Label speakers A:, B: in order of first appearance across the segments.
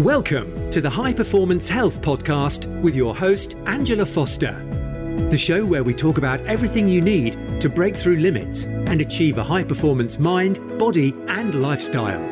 A: Welcome to the High Performance Health Podcast with your host, Angela Foster. The show where we talk about everything you need to break through limits and achieve a high performance mind, body, and lifestyle.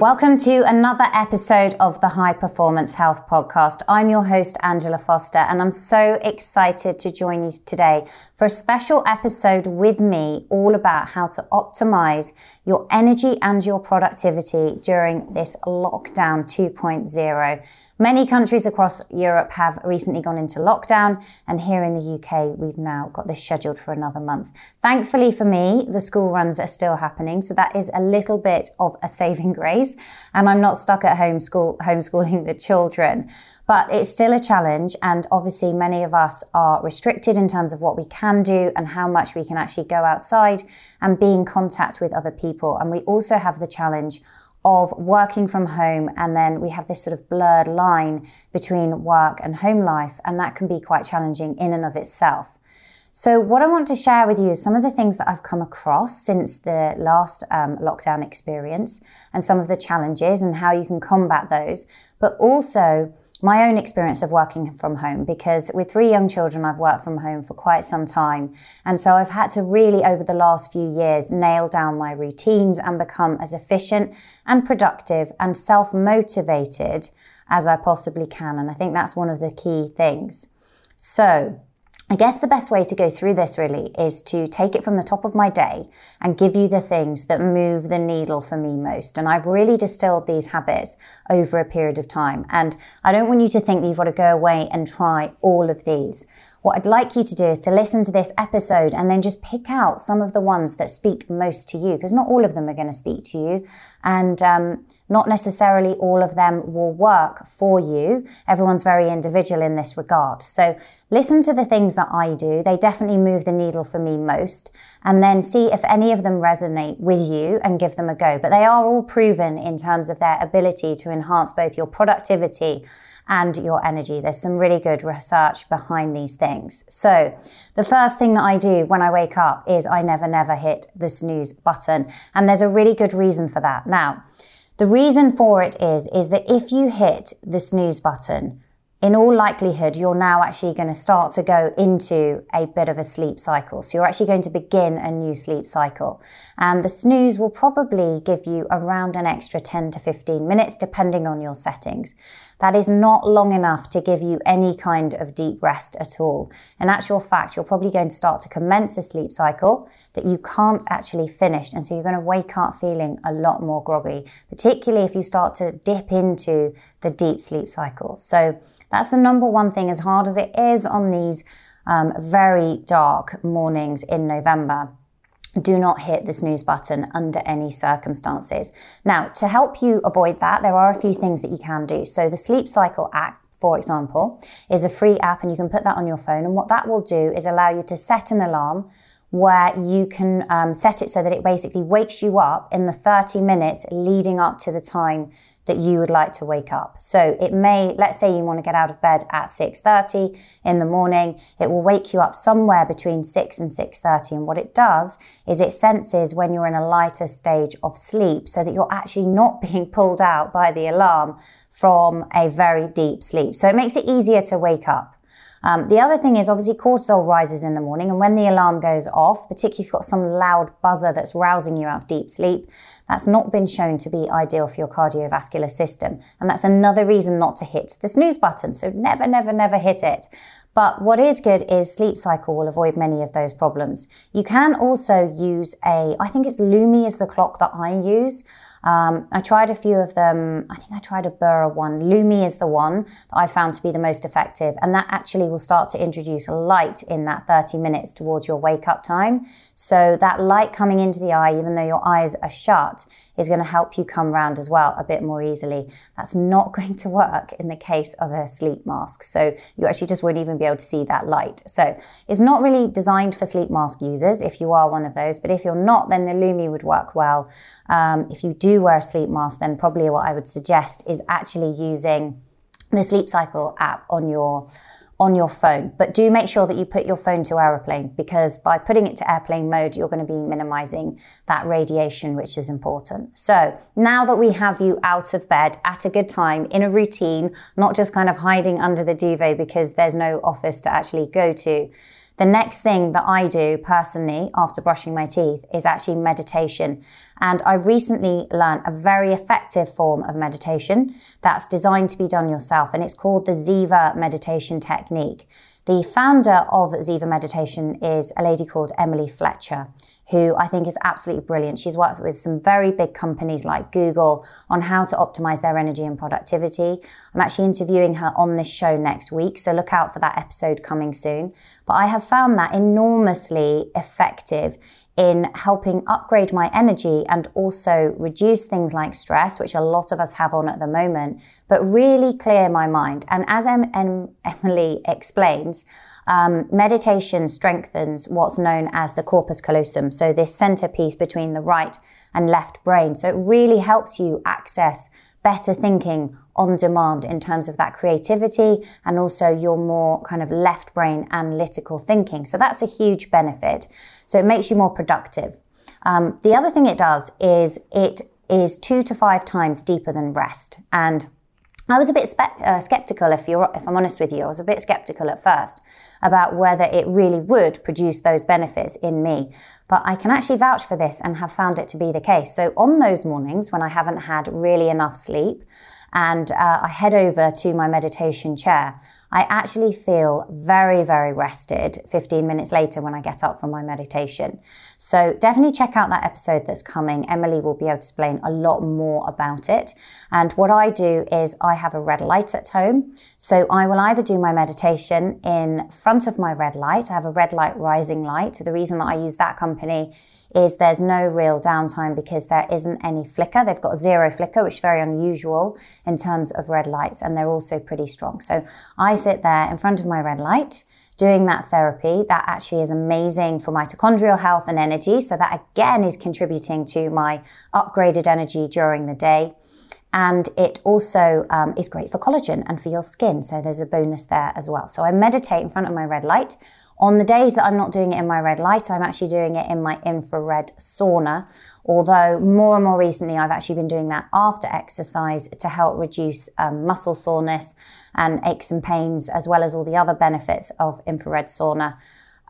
B: Welcome to another episode of the High Performance Health Podcast. I'm your host, Angela Foster, and I'm so excited to join you today for a special episode with me all about how to optimize your energy and your productivity during this lockdown 2.0. Many countries across Europe have recently gone into lockdown, and here in the UK, we've now got this scheduled for another month. Thankfully for me, the school runs are still happening, so that is a little bit of a saving grace, and I'm not stuck at home school homeschooling the children. But it's still a challenge, and obviously, many of us are restricted in terms of what we can do and how much we can actually go outside and be in contact with other people. And we also have the challenge of working from home and then we have this sort of blurred line between work and home life and that can be quite challenging in and of itself. So what I want to share with you is some of the things that I've come across since the last um, lockdown experience and some of the challenges and how you can combat those, but also my own experience of working from home because with three young children, I've worked from home for quite some time. And so I've had to really, over the last few years, nail down my routines and become as efficient and productive and self motivated as I possibly can. And I think that's one of the key things. So, I guess the best way to go through this really is to take it from the top of my day and give you the things that move the needle for me most. And I've really distilled these habits over a period of time. And I don't want you to think that you've got to go away and try all of these. What I'd like you to do is to listen to this episode and then just pick out some of the ones that speak most to you, because not all of them are going to speak to you. And, um, not necessarily all of them will work for you. Everyone's very individual in this regard. So listen to the things that I do. They definitely move the needle for me most. And then see if any of them resonate with you and give them a go. But they are all proven in terms of their ability to enhance both your productivity and your energy. There's some really good research behind these things. So the first thing that I do when I wake up is I never, never hit the snooze button. And there's a really good reason for that. Now, the reason for it is, is that if you hit the snooze button, in all likelihood, you're now actually going to start to go into a bit of a sleep cycle. So you're actually going to begin a new sleep cycle. And the snooze will probably give you around an extra 10 to 15 minutes, depending on your settings. That is not long enough to give you any kind of deep rest at all. In actual fact, you're probably going to start to commence a sleep cycle that you can't actually finish. And so you're going to wake up feeling a lot more groggy, particularly if you start to dip into the deep sleep cycle. So that's the number one thing, as hard as it is on these um, very dark mornings in November do not hit the snooze button under any circumstances. Now, to help you avoid that, there are a few things that you can do. So the Sleep Cycle app, for example, is a free app and you can put that on your phone. And what that will do is allow you to set an alarm where you can um, set it so that it basically wakes you up in the 30 minutes leading up to the time that you would like to wake up. So it may, let's say you want to get out of bed at 6.30 in the morning, it will wake you up somewhere between 6 and 6.30. And what it does is it senses when you're in a lighter stage of sleep so that you're actually not being pulled out by the alarm from a very deep sleep. So it makes it easier to wake up. Um, the other thing is obviously cortisol rises in the morning, and when the alarm goes off, particularly if you've got some loud buzzer that's rousing you out of deep sleep, that's not been shown to be ideal for your cardiovascular system. And that's another reason not to hit the snooze button. So never, never, never hit it. But what is good is Sleep Cycle will avoid many of those problems. You can also use a, I think it's Lumie is the clock that I use. Um, I tried a few of them. I think I tried a Burra one. Lumie is the one that I found to be the most effective. And that actually will start to introduce light in that 30 minutes towards your wake up time. So that light coming into the eye, even though your eyes are shut, is going to help you come round as well a bit more easily. That's not going to work in the case of a sleep mask. So you actually just won't even be able to see that light. So it's not really designed for sleep mask users if you are one of those. But if you're not, then the Lumie would work well. Um, if you do wear a sleep mask, then probably what I would suggest is actually using the sleep cycle app on your on your phone. But do make sure that you put your phone to aeroplane because by putting it to airplane mode, you're going to be minimizing that radiation, which is important. So now that we have you out of bed at a good time in a routine, not just kind of hiding under the duvet because there's no office to actually go to. The next thing that I do personally after brushing my teeth is actually meditation. And I recently learned a very effective form of meditation that's designed to be done yourself. And it's called the Ziva meditation technique. The founder of Ziva meditation is a lady called Emily Fletcher who I think is absolutely brilliant. She's worked with some very big companies like Google on how to optimize their energy and productivity. I'm actually interviewing her on this show next week, so look out for that episode coming soon. But I have found that enormously effective in helping upgrade my energy and also reduce things like stress, which a lot of us have on at the moment, but really clear my mind. And as em- em- Emily explains, um, meditation strengthens what's known as the corpus callosum, so this centerpiece between the right and left brain. So it really helps you access better thinking on demand in terms of that creativity and also your more kind of left brain analytical thinking. So that's a huge benefit. So it makes you more productive. Um, the other thing it does is it is two to five times deeper than rest. And I was a bit spe- uh, skeptical, if you're, if I'm honest with you, I was a bit skeptical at first about whether it really would produce those benefits in me. But I can actually vouch for this and have found it to be the case. So on those mornings when I haven't had really enough sleep, and uh, I head over to my meditation chair, I actually feel very, very rested 15 minutes later when I get up from my meditation. So definitely check out that episode that's coming. Emily will be able to explain a lot more about it. And what I do is I have a red light at home. So I will either do my meditation in front of my red light. I have a red light rising light. The reason that I use that company is there's no real downtime because there isn't any flicker. They've got zero flicker, which is very unusual in terms of red lights, and they're also pretty strong. So I sit there in front of my red light doing that therapy. That actually is amazing for mitochondrial health and energy. So that again is contributing to my upgraded energy during the day. And it also um, is great for collagen and for your skin. So there's a bonus there as well. So I meditate in front of my red light. On the days that I'm not doing it in my red light, I'm actually doing it in my infrared sauna. Although more and more recently, I've actually been doing that after exercise to help reduce um, muscle soreness and aches and pains, as well as all the other benefits of infrared sauna.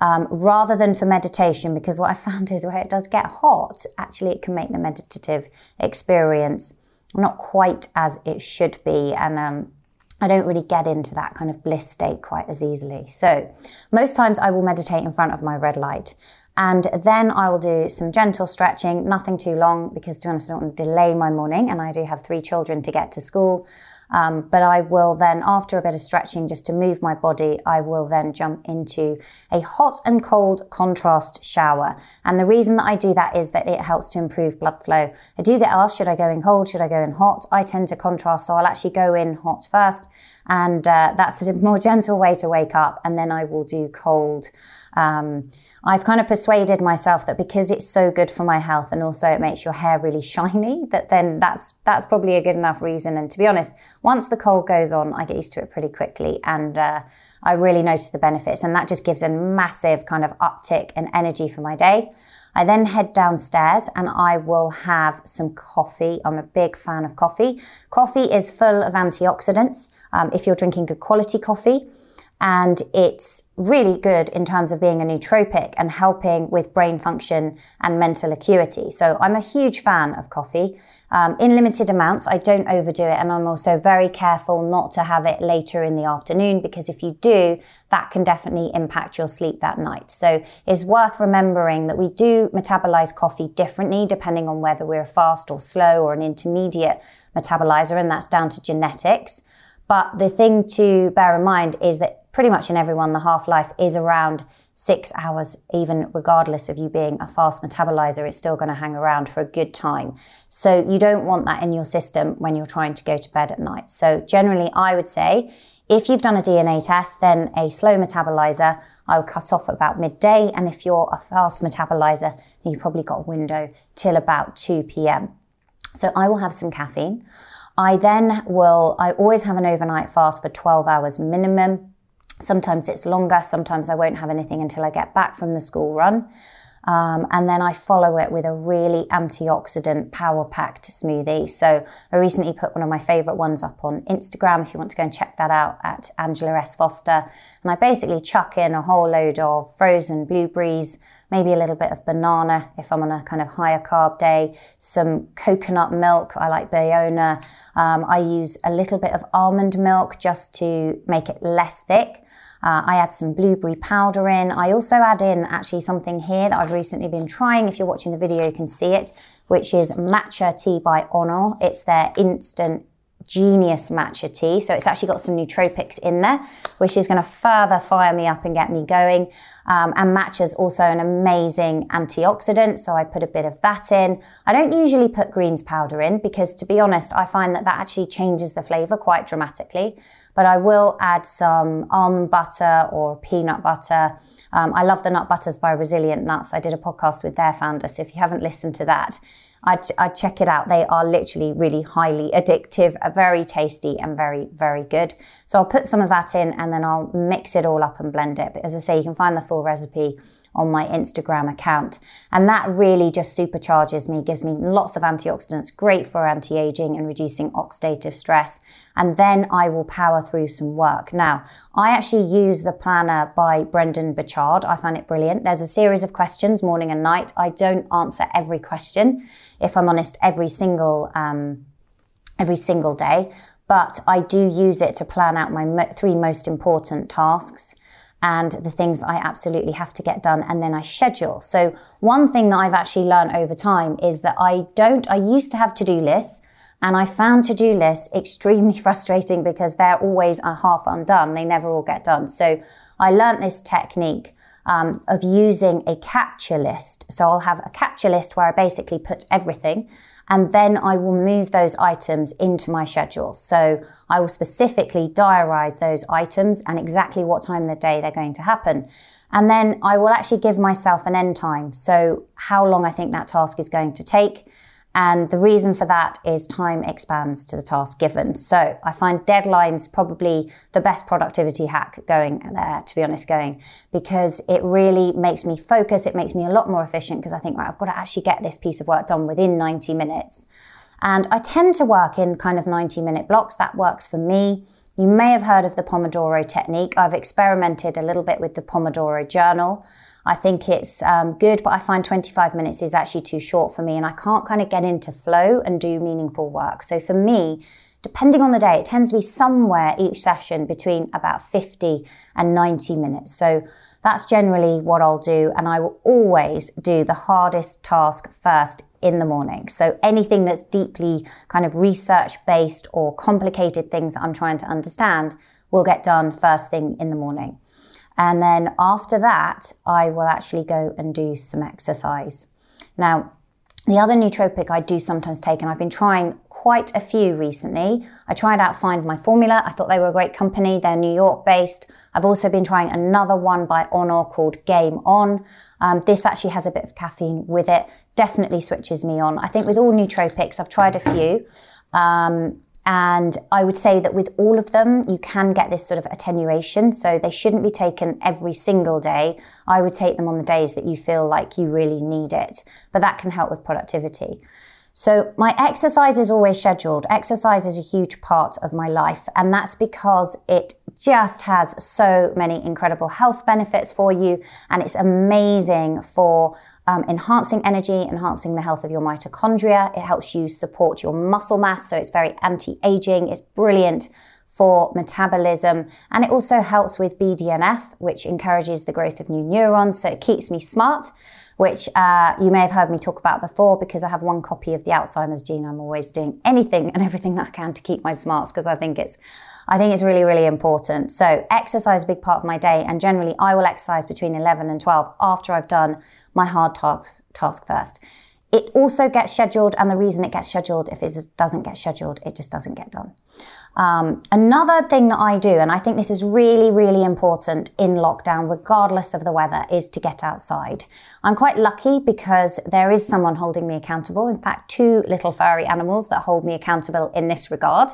B: Um, rather than for meditation, because what I found is where it does get hot, actually it can make the meditative experience not quite as it should be. And um, I don't really get into that kind of bliss state quite as easily. So most times I will meditate in front of my red light. And then I will do some gentle stretching, nothing too long, because to be honest, I don't want to delay my morning. And I do have three children to get to school. Um, but I will then, after a bit of stretching, just to move my body, I will then jump into a hot and cold contrast shower. And the reason that I do that is that it helps to improve blood flow. I do get asked, should I go in cold? Should I go in hot? I tend to contrast, so I'll actually go in hot first. And uh, that's a more gentle way to wake up. And then I will do cold. Um, I've kind of persuaded myself that because it's so good for my health and also it makes your hair really shiny, that then that's that's probably a good enough reason. And to be honest, once the cold goes on, I get used to it pretty quickly, and uh, I really notice the benefits, and that just gives a massive kind of uptick and energy for my day. I then head downstairs and I will have some coffee. I'm a big fan of coffee. Coffee is full of antioxidants. Um, if you're drinking good quality coffee, and it's really good in terms of being a nootropic and helping with brain function and mental acuity. So I'm a huge fan of coffee. Um, in limited amounts, I don't overdo it, and I'm also very careful not to have it later in the afternoon because if you do, that can definitely impact your sleep that night. So it's worth remembering that we do metabolize coffee differently depending on whether we're fast or slow or an intermediate metabolizer, and that's down to genetics. But the thing to bear in mind is that pretty much in everyone, the half life is around six hours, even regardless of you being a fast metabolizer, it's still going to hang around for a good time. So you don't want that in your system when you're trying to go to bed at night. So generally, I would say if you've done a DNA test, then a slow metabolizer, I would cut off about midday. And if you're a fast metabolizer, then you've probably got a window till about 2 p.m. So I will have some caffeine. I then will, I always have an overnight fast for 12 hours minimum Sometimes it's longer, sometimes I won't have anything until I get back from the school run. Um, and then I follow it with a really antioxidant power packed smoothie. So I recently put one of my favorite ones up on Instagram if you want to go and check that out at Angela S. Foster. And I basically chuck in a whole load of frozen blueberries, maybe a little bit of banana if I'm on a kind of higher carb day, some coconut milk. I like Biona. Um, I use a little bit of almond milk just to make it less thick. Uh, I add some blueberry powder in. I also add in actually something here that I've recently been trying. If you're watching the video, you can see it, which is matcha tea by Honor. It's their instant genius matcha tea. So it's actually got some nootropics in there, which is going to further fire me up and get me going. Um, and matcha is also an amazing antioxidant. So I put a bit of that in. I don't usually put greens powder in because to be honest, I find that that actually changes the flavor quite dramatically but I will add some almond butter or peanut butter. Um, I love the nut butters by Resilient Nuts. I did a podcast with their founder. So if you haven't listened to that, I'd, I'd check it out. They are literally really highly addictive, very tasty and very, very good. So I'll put some of that in and then I'll mix it all up and blend it. But as I say, you can find the full recipe on my Instagram account. And that really just supercharges me, gives me lots of antioxidants, great for anti aging and reducing oxidative stress. And then I will power through some work. Now, I actually use the planner by Brendon Burchard. I find it brilliant. There's a series of questions morning and night. I don't answer every question, if I'm honest, every single, um, every single day. But I do use it to plan out my mo- three most important tasks and the things that I absolutely have to get done, and then I schedule. So, one thing that I've actually learned over time is that I don't, I used to have to do lists, and I found to do lists extremely frustrating because they're always half undone. They never all get done. So, I learned this technique um, of using a capture list. So, I'll have a capture list where I basically put everything and then I will move those items into my schedule. So I will specifically diarize those items and exactly what time of the day they're going to happen. And then I will actually give myself an end time. So how long I think that task is going to take. And the reason for that is time expands to the task given. So I find deadlines probably the best productivity hack going there, to be honest, going because it really makes me focus. It makes me a lot more efficient because I think, right, I've got to actually get this piece of work done within 90 minutes. And I tend to work in kind of 90 minute blocks. That works for me. You may have heard of the Pomodoro technique. I've experimented a little bit with the Pomodoro journal. I think it's um, good, but I find 25 minutes is actually too short for me and I can't kind of get into flow and do meaningful work. So for me, depending on the day, it tends to be somewhere each session between about 50 and 90 minutes. So that's generally what I'll do. And I will always do the hardest task first in the morning. So anything that's deeply kind of research based or complicated things that I'm trying to understand will get done first thing in the morning. And then after that, I will actually go and do some exercise. Now, the other nootropic I do sometimes take, and I've been trying quite a few recently. I tried out Find My Formula. I thought they were a great company. They're New York based. I've also been trying another one by Honor called Game On. Um, this actually has a bit of caffeine with it. Definitely switches me on. I think with all nootropics, I've tried a few. Um, and I would say that with all of them, you can get this sort of attenuation. So they shouldn't be taken every single day. I would take them on the days that you feel like you really need it. But that can help with productivity. So my exercise is always scheduled. Exercise is a huge part of my life. And that's because it just has so many incredible health benefits for you. And it's amazing for um, enhancing energy, enhancing the health of your mitochondria. It helps you support your muscle mass. So it's very anti-aging. It's brilliant for metabolism. And it also helps with BDNF, which encourages the growth of new neurons. So it keeps me smart which uh, you may have heard me talk about before because I have one copy of the Alzheimer's gene. I'm always doing anything and everything that I can to keep my smarts because I think it's I think it's really, really important. So exercise is a big part of my day. And generally I will exercise between 11 and 12 after I've done my hard task, task first. It also gets scheduled. And the reason it gets scheduled, if it doesn't get scheduled, it just doesn't get done. Um, another thing that I do, and I think this is really, really important in lockdown, regardless of the weather, is to get outside. I'm quite lucky because there is someone holding me accountable. In fact, two little furry animals that hold me accountable in this regard.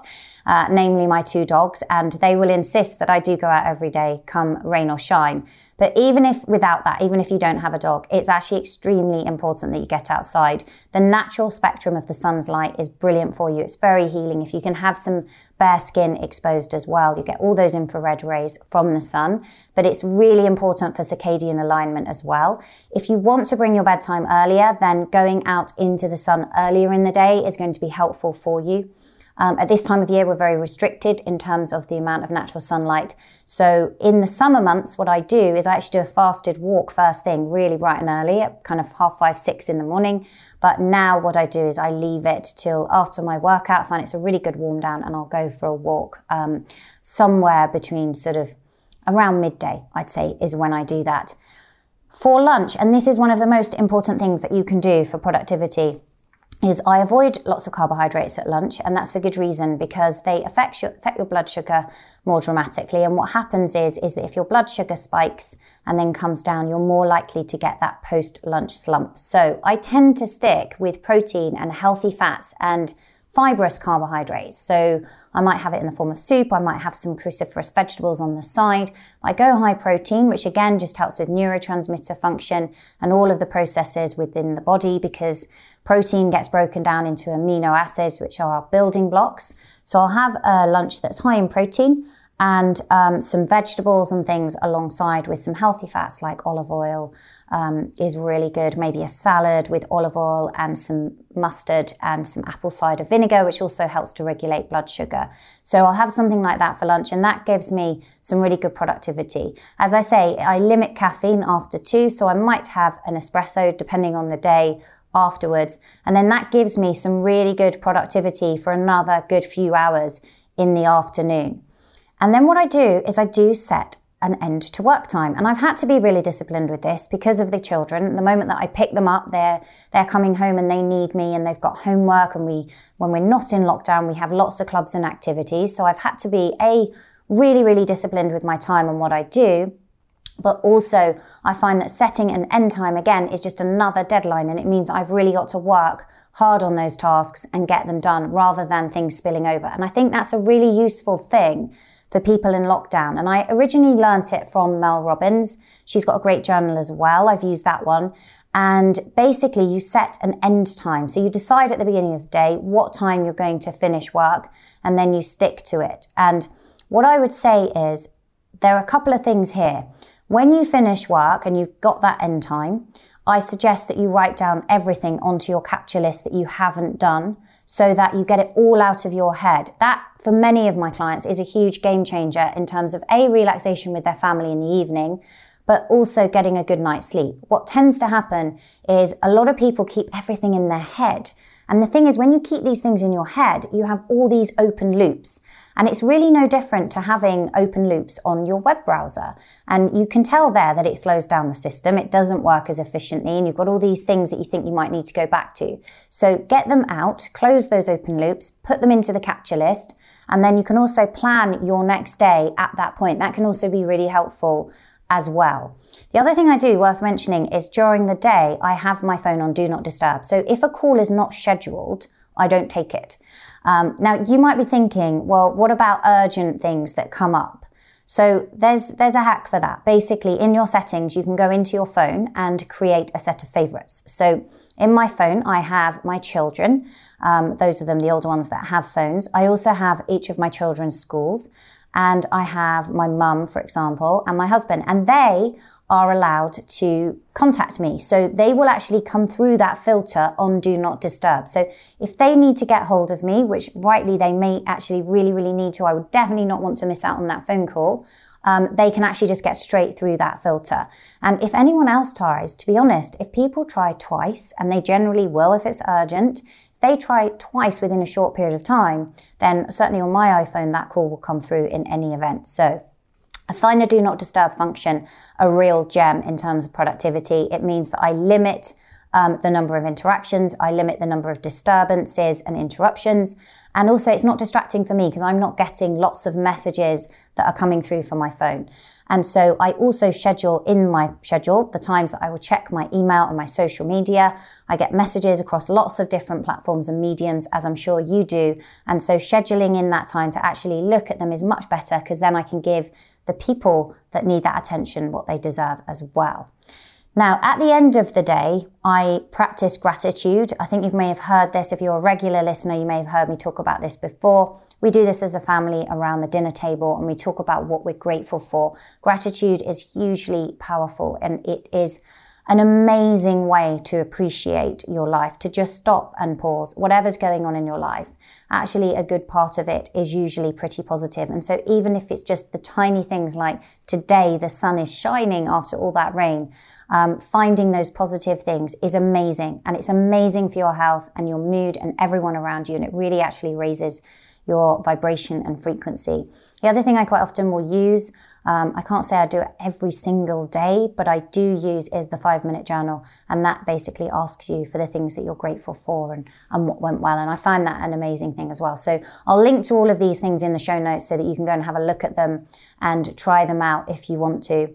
B: Uh, namely my two dogs, and they will insist that I do go out every day, come rain or shine. But even if without that, even if you don't have a dog, it's actually extremely important that you get outside. The natural spectrum of the sun's light is brilliant for you. It's very healing. If you can have some bare skin exposed as well, you get all those infrared rays from the sun. But it's really important for circadian alignment as well. If you want to bring your bedtime earlier, then going out into the sun earlier in the day is going to be helpful for you. Um, at this time of year, we're very restricted in terms of the amount of natural sunlight. So in the summer months, what I do is I actually do a fasted walk first thing, really bright and early, at kind of half five, six in the morning. But now what I do is I leave it till after my workout. Find it's a really good warm down and I'll go for a walk um, somewhere between sort of around midday, I'd say, is when I do that. For lunch, and this is one of the most important things that you can do for productivity is I avoid lots of carbohydrates at lunch, and that's for good reason because they affect your, affect your blood sugar more dramatically. And what happens is, is that if your blood sugar spikes and then comes down, you're more likely to get that post lunch slump. So I tend to stick with protein and healthy fats and fibrous carbohydrates. So I might have it in the form of soup. I might have some cruciferous vegetables on the side. I go high protein, which again just helps with neurotransmitter function and all of the processes within the body because Protein gets broken down into amino acids, which are our building blocks. So I'll have a lunch that's high in protein and um, some vegetables and things alongside with some healthy fats like olive oil um, is really good. Maybe a salad with olive oil and some mustard and some apple cider vinegar, which also helps to regulate blood sugar. So I'll have something like that for lunch, and that gives me some really good productivity. As I say, I limit caffeine after two, so I might have an espresso depending on the day afterwards. And then that gives me some really good productivity for another good few hours in the afternoon. And then what I do is I do set an end to work time. And I've had to be really disciplined with this because of the children. The moment that I pick them up, they're, they're coming home and they need me and they've got homework. And we, when we're not in lockdown, we have lots of clubs and activities. So I've had to be a really, really disciplined with my time and what I do. But also, I find that setting an end time again is just another deadline, and it means I've really got to work hard on those tasks and get them done rather than things spilling over. And I think that's a really useful thing for people in lockdown. And I originally learnt it from Mel Robbins. She's got a great journal as well. I've used that one. And basically, you set an end time. So you decide at the beginning of the day what time you're going to finish work, and then you stick to it. And what I would say is there are a couple of things here. When you finish work and you've got that end time, I suggest that you write down everything onto your capture list that you haven't done so that you get it all out of your head. That, for many of my clients, is a huge game changer in terms of A, relaxation with their family in the evening, but also getting a good night's sleep. What tends to happen is a lot of people keep everything in their head. And the thing is, when you keep these things in your head, you have all these open loops. And it's really no different to having open loops on your web browser. And you can tell there that it slows down the system. It doesn't work as efficiently. And you've got all these things that you think you might need to go back to. So get them out, close those open loops, put them into the capture list. And then you can also plan your next day at that point. That can also be really helpful as well. The other thing I do worth mentioning is during the day, I have my phone on do not disturb. So if a call is not scheduled, I don't take it. Um, now you might be thinking, well, what about urgent things that come up? So there's there's a hack for that. Basically, in your settings, you can go into your phone and create a set of favorites. So in my phone, I have my children. Um, those are them, the older ones that have phones. I also have each of my children's schools, and I have my mum, for example, and my husband, and they are allowed to contact me. So they will actually come through that filter on do not disturb. So if they need to get hold of me, which rightly they may actually really, really need to, I would definitely not want to miss out on that phone call. Um, they can actually just get straight through that filter. And if anyone else tries, to be honest, if people try twice, and they generally will if it's urgent, if they try twice within a short period of time, then certainly on my iPhone, that call will come through in any event. So I find the do not disturb function a real gem in terms of productivity. It means that I limit um, the number of interactions. I limit the number of disturbances and interruptions. And also, it's not distracting for me because I'm not getting lots of messages that are coming through from my phone. And so I also schedule in my schedule the times that I will check my email and my social media. I get messages across lots of different platforms and mediums, as I'm sure you do. And so scheduling in that time to actually look at them is much better because then I can give the people that need that attention what they deserve as well. Now, at the end of the day, I practice gratitude. I think you may have heard this. If you're a regular listener, you may have heard me talk about this before. We do this as a family around the dinner table and we talk about what we're grateful for. Gratitude is hugely powerful and it is an amazing way to appreciate your life, to just stop and pause, whatever's going on in your life. Actually, a good part of it is usually pretty positive. And so even if it's just the tiny things like today, the sun is shining after all that rain, um, finding those positive things is amazing. And it's amazing for your health and your mood and everyone around you. And it really actually raises your vibration and frequency. The other thing I quite often will use um, I can't say I do it every single day, but I do use is the five minute journal. And that basically asks you for the things that you're grateful for and, and what went well. And I find that an amazing thing as well. So I'll link to all of these things in the show notes so that you can go and have a look at them and try them out if you want to.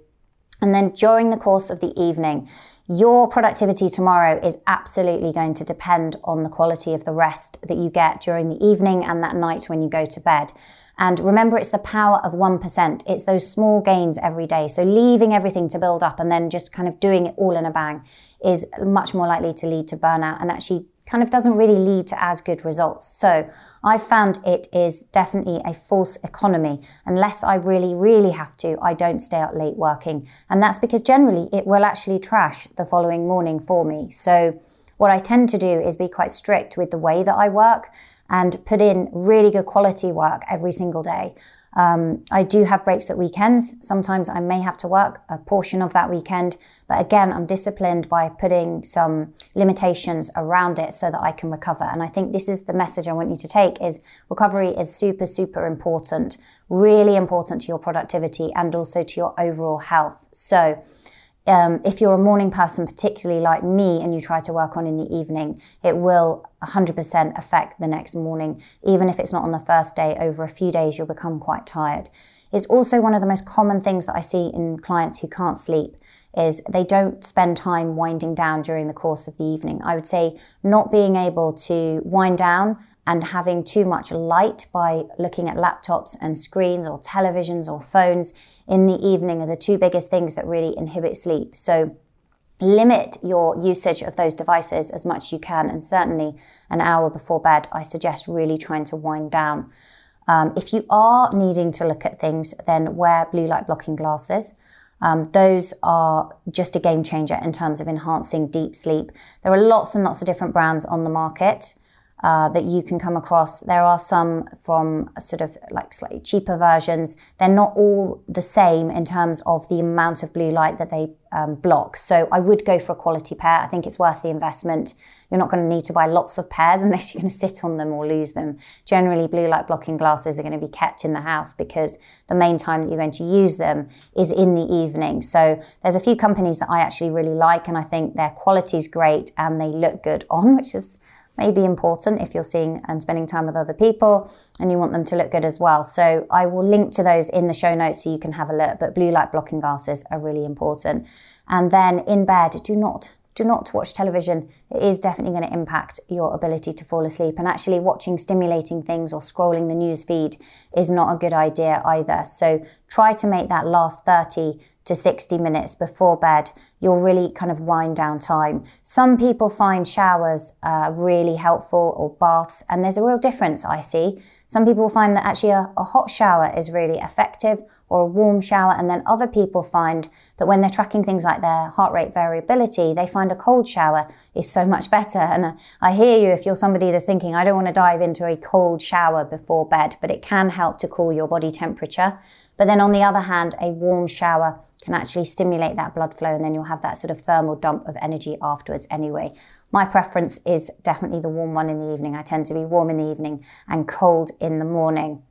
B: And then during the course of the evening, your productivity tomorrow is absolutely going to depend on the quality of the rest that you get during the evening and that night when you go to bed. And remember, it's the power of 1%. It's those small gains every day. So leaving everything to build up and then just kind of doing it all in a bang is much more likely to lead to burnout and actually kind of doesn't really lead to as good results. So I found it is definitely a false economy. Unless I really, really have to, I don't stay out late working. And that's because generally it will actually trash the following morning for me. So what I tend to do is be quite strict with the way that I work and put in really good quality work every single day. Um, I do have breaks at weekends. Sometimes I may have to work a portion of that weekend, but again, I'm disciplined by putting some limitations around it so that I can recover. And I think this is the message I want you to take is recovery is super, super important, really important to your productivity and also to your overall health. So um, if you're a morning person, particularly like me, and you try to work on in the evening, it will 100% affect the next morning. Even if it's not on the first day, over a few days, you'll become quite tired. It's also one of the most common things that I see in clients who can't sleep is they don't spend time winding down during the course of the evening. I would say not being able to wind down and having too much light by looking at laptops and screens or televisions or phones in the evening are the two biggest things that really inhibit sleep. So limit your usage of those devices as much as you can. And certainly an hour before bed, I suggest really trying to wind down. Um, if you are needing to look at things, then wear blue light blocking glasses. Um, those are just a game changer in terms of enhancing deep sleep. There are lots and lots of different brands on the market uh, that you can come across. There are some from sort of like slightly cheaper versions. They're not all the same in terms of the amount of blue light that they um, block. So I would go for a quality pair. I think it's worth the investment. You're not going to need to buy lots of pairs unless you're going to sit on them or lose them. Generally, blue light blocking glasses are going to be kept in the house because the main time that you're going to use them is in the evening. So there's a few companies that I actually really like and I think their quality is great and they look good on, which is may be important if you're seeing and spending time with other people and you want them to look good as well. So I will link to those in the show notes so you can have a look. But blue light blocking glasses are really important. And then in bed, do not do not watch television. It is definitely going to impact your ability to fall asleep. And actually, watching stimulating things or scrolling the news feed is not a good idea either. So try to make that last 30 to 60 minutes before bed your really kind of wind down time. Some people find showers uh, really helpful or baths, and there's a real difference I see. Some people find that actually a, a hot shower is really effective or a warm shower, and then other people find that when they're tracking things like their heart rate variability, they find a cold shower is so much better. And uh, I hear you if you're somebody that's thinking, I don't want to dive into a cold shower before bed, but it can help to cool your body temperature. But then on the other hand, a warm shower can actually stimulate that blood flow and then you'll have that sort of thermal dump of energy afterwards anyway. My preference is definitely the warm one in the evening. I tend to be warm in the evening and cold in the morning.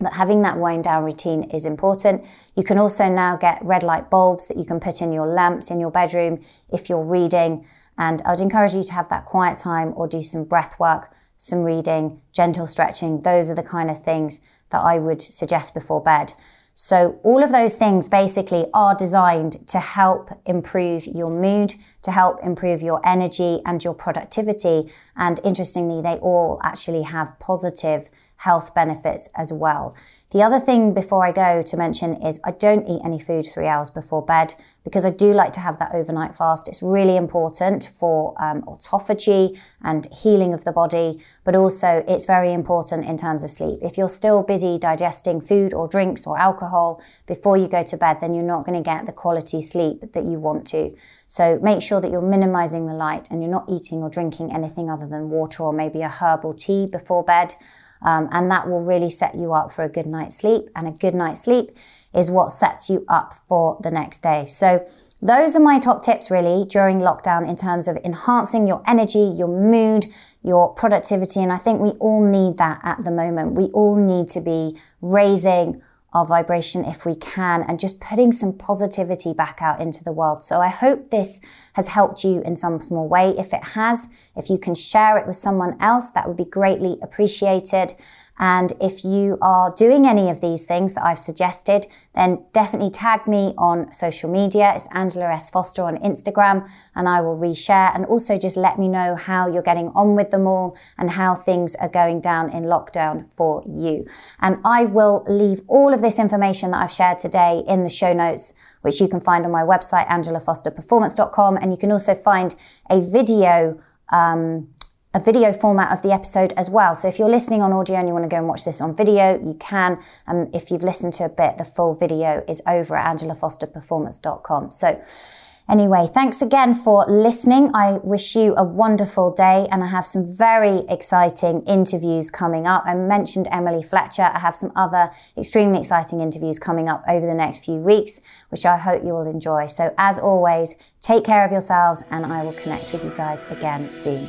B: But having that wind down routine is important. You can also now get red light bulbs that you can put in your lamps in your bedroom if you're reading. And I would encourage you to have that quiet time or do some breath work, some reading, gentle stretching. Those are the kind of things that I would suggest before bed. So all of those things basically are designed to help improve your mood, to help improve your energy and your productivity. And interestingly, they all actually have positive health benefits as well. The other thing before I go to mention is I don't eat any food three hours before bed because I do like to have that overnight fast. It's really important for um, autophagy and healing of the body, but also it's very important in terms of sleep. If you're still busy digesting food or drinks or alcohol before you go to bed, then you're not going to get the quality sleep that you want to. So make sure that you're minimizing the light and you're not eating or drinking anything other than water or maybe a herbal tea before bed. Um, and that will really set you up for a good night's sleep. And a good night's sleep is what sets you up for the next day. So those are my top tips really during lockdown in terms of enhancing your energy, your mood, your productivity. And I think we all need that at the moment. We all need to be raising our vibration if we can and just putting some positivity back out into the world. So I hope this has helped you in some small way. If it has, if you can share it with someone else, that would be greatly appreciated. And if you are doing any of these things that I've suggested, then definitely tag me on social media. It's Angela S. Foster on Instagram and I will reshare and also just let me know how you're getting on with them all and how things are going down in lockdown for you. And I will leave all of this information that I've shared today in the show notes which you can find on my website, angelafosterperformance.com. And you can also find a video um, a video format of the episode as well. So if you're listening on audio and you want to go and watch this on video, you can. And if you've listened to a bit, the full video is over at angelafosterperformance.com. So anyway, thanks again for listening. I wish you a wonderful day and I have some very exciting interviews coming up. I mentioned Emily Fletcher. I have some other extremely exciting interviews coming up over the next few weeks, which I hope you will enjoy. So as always, take care of yourselves and I will connect with you guys again soon.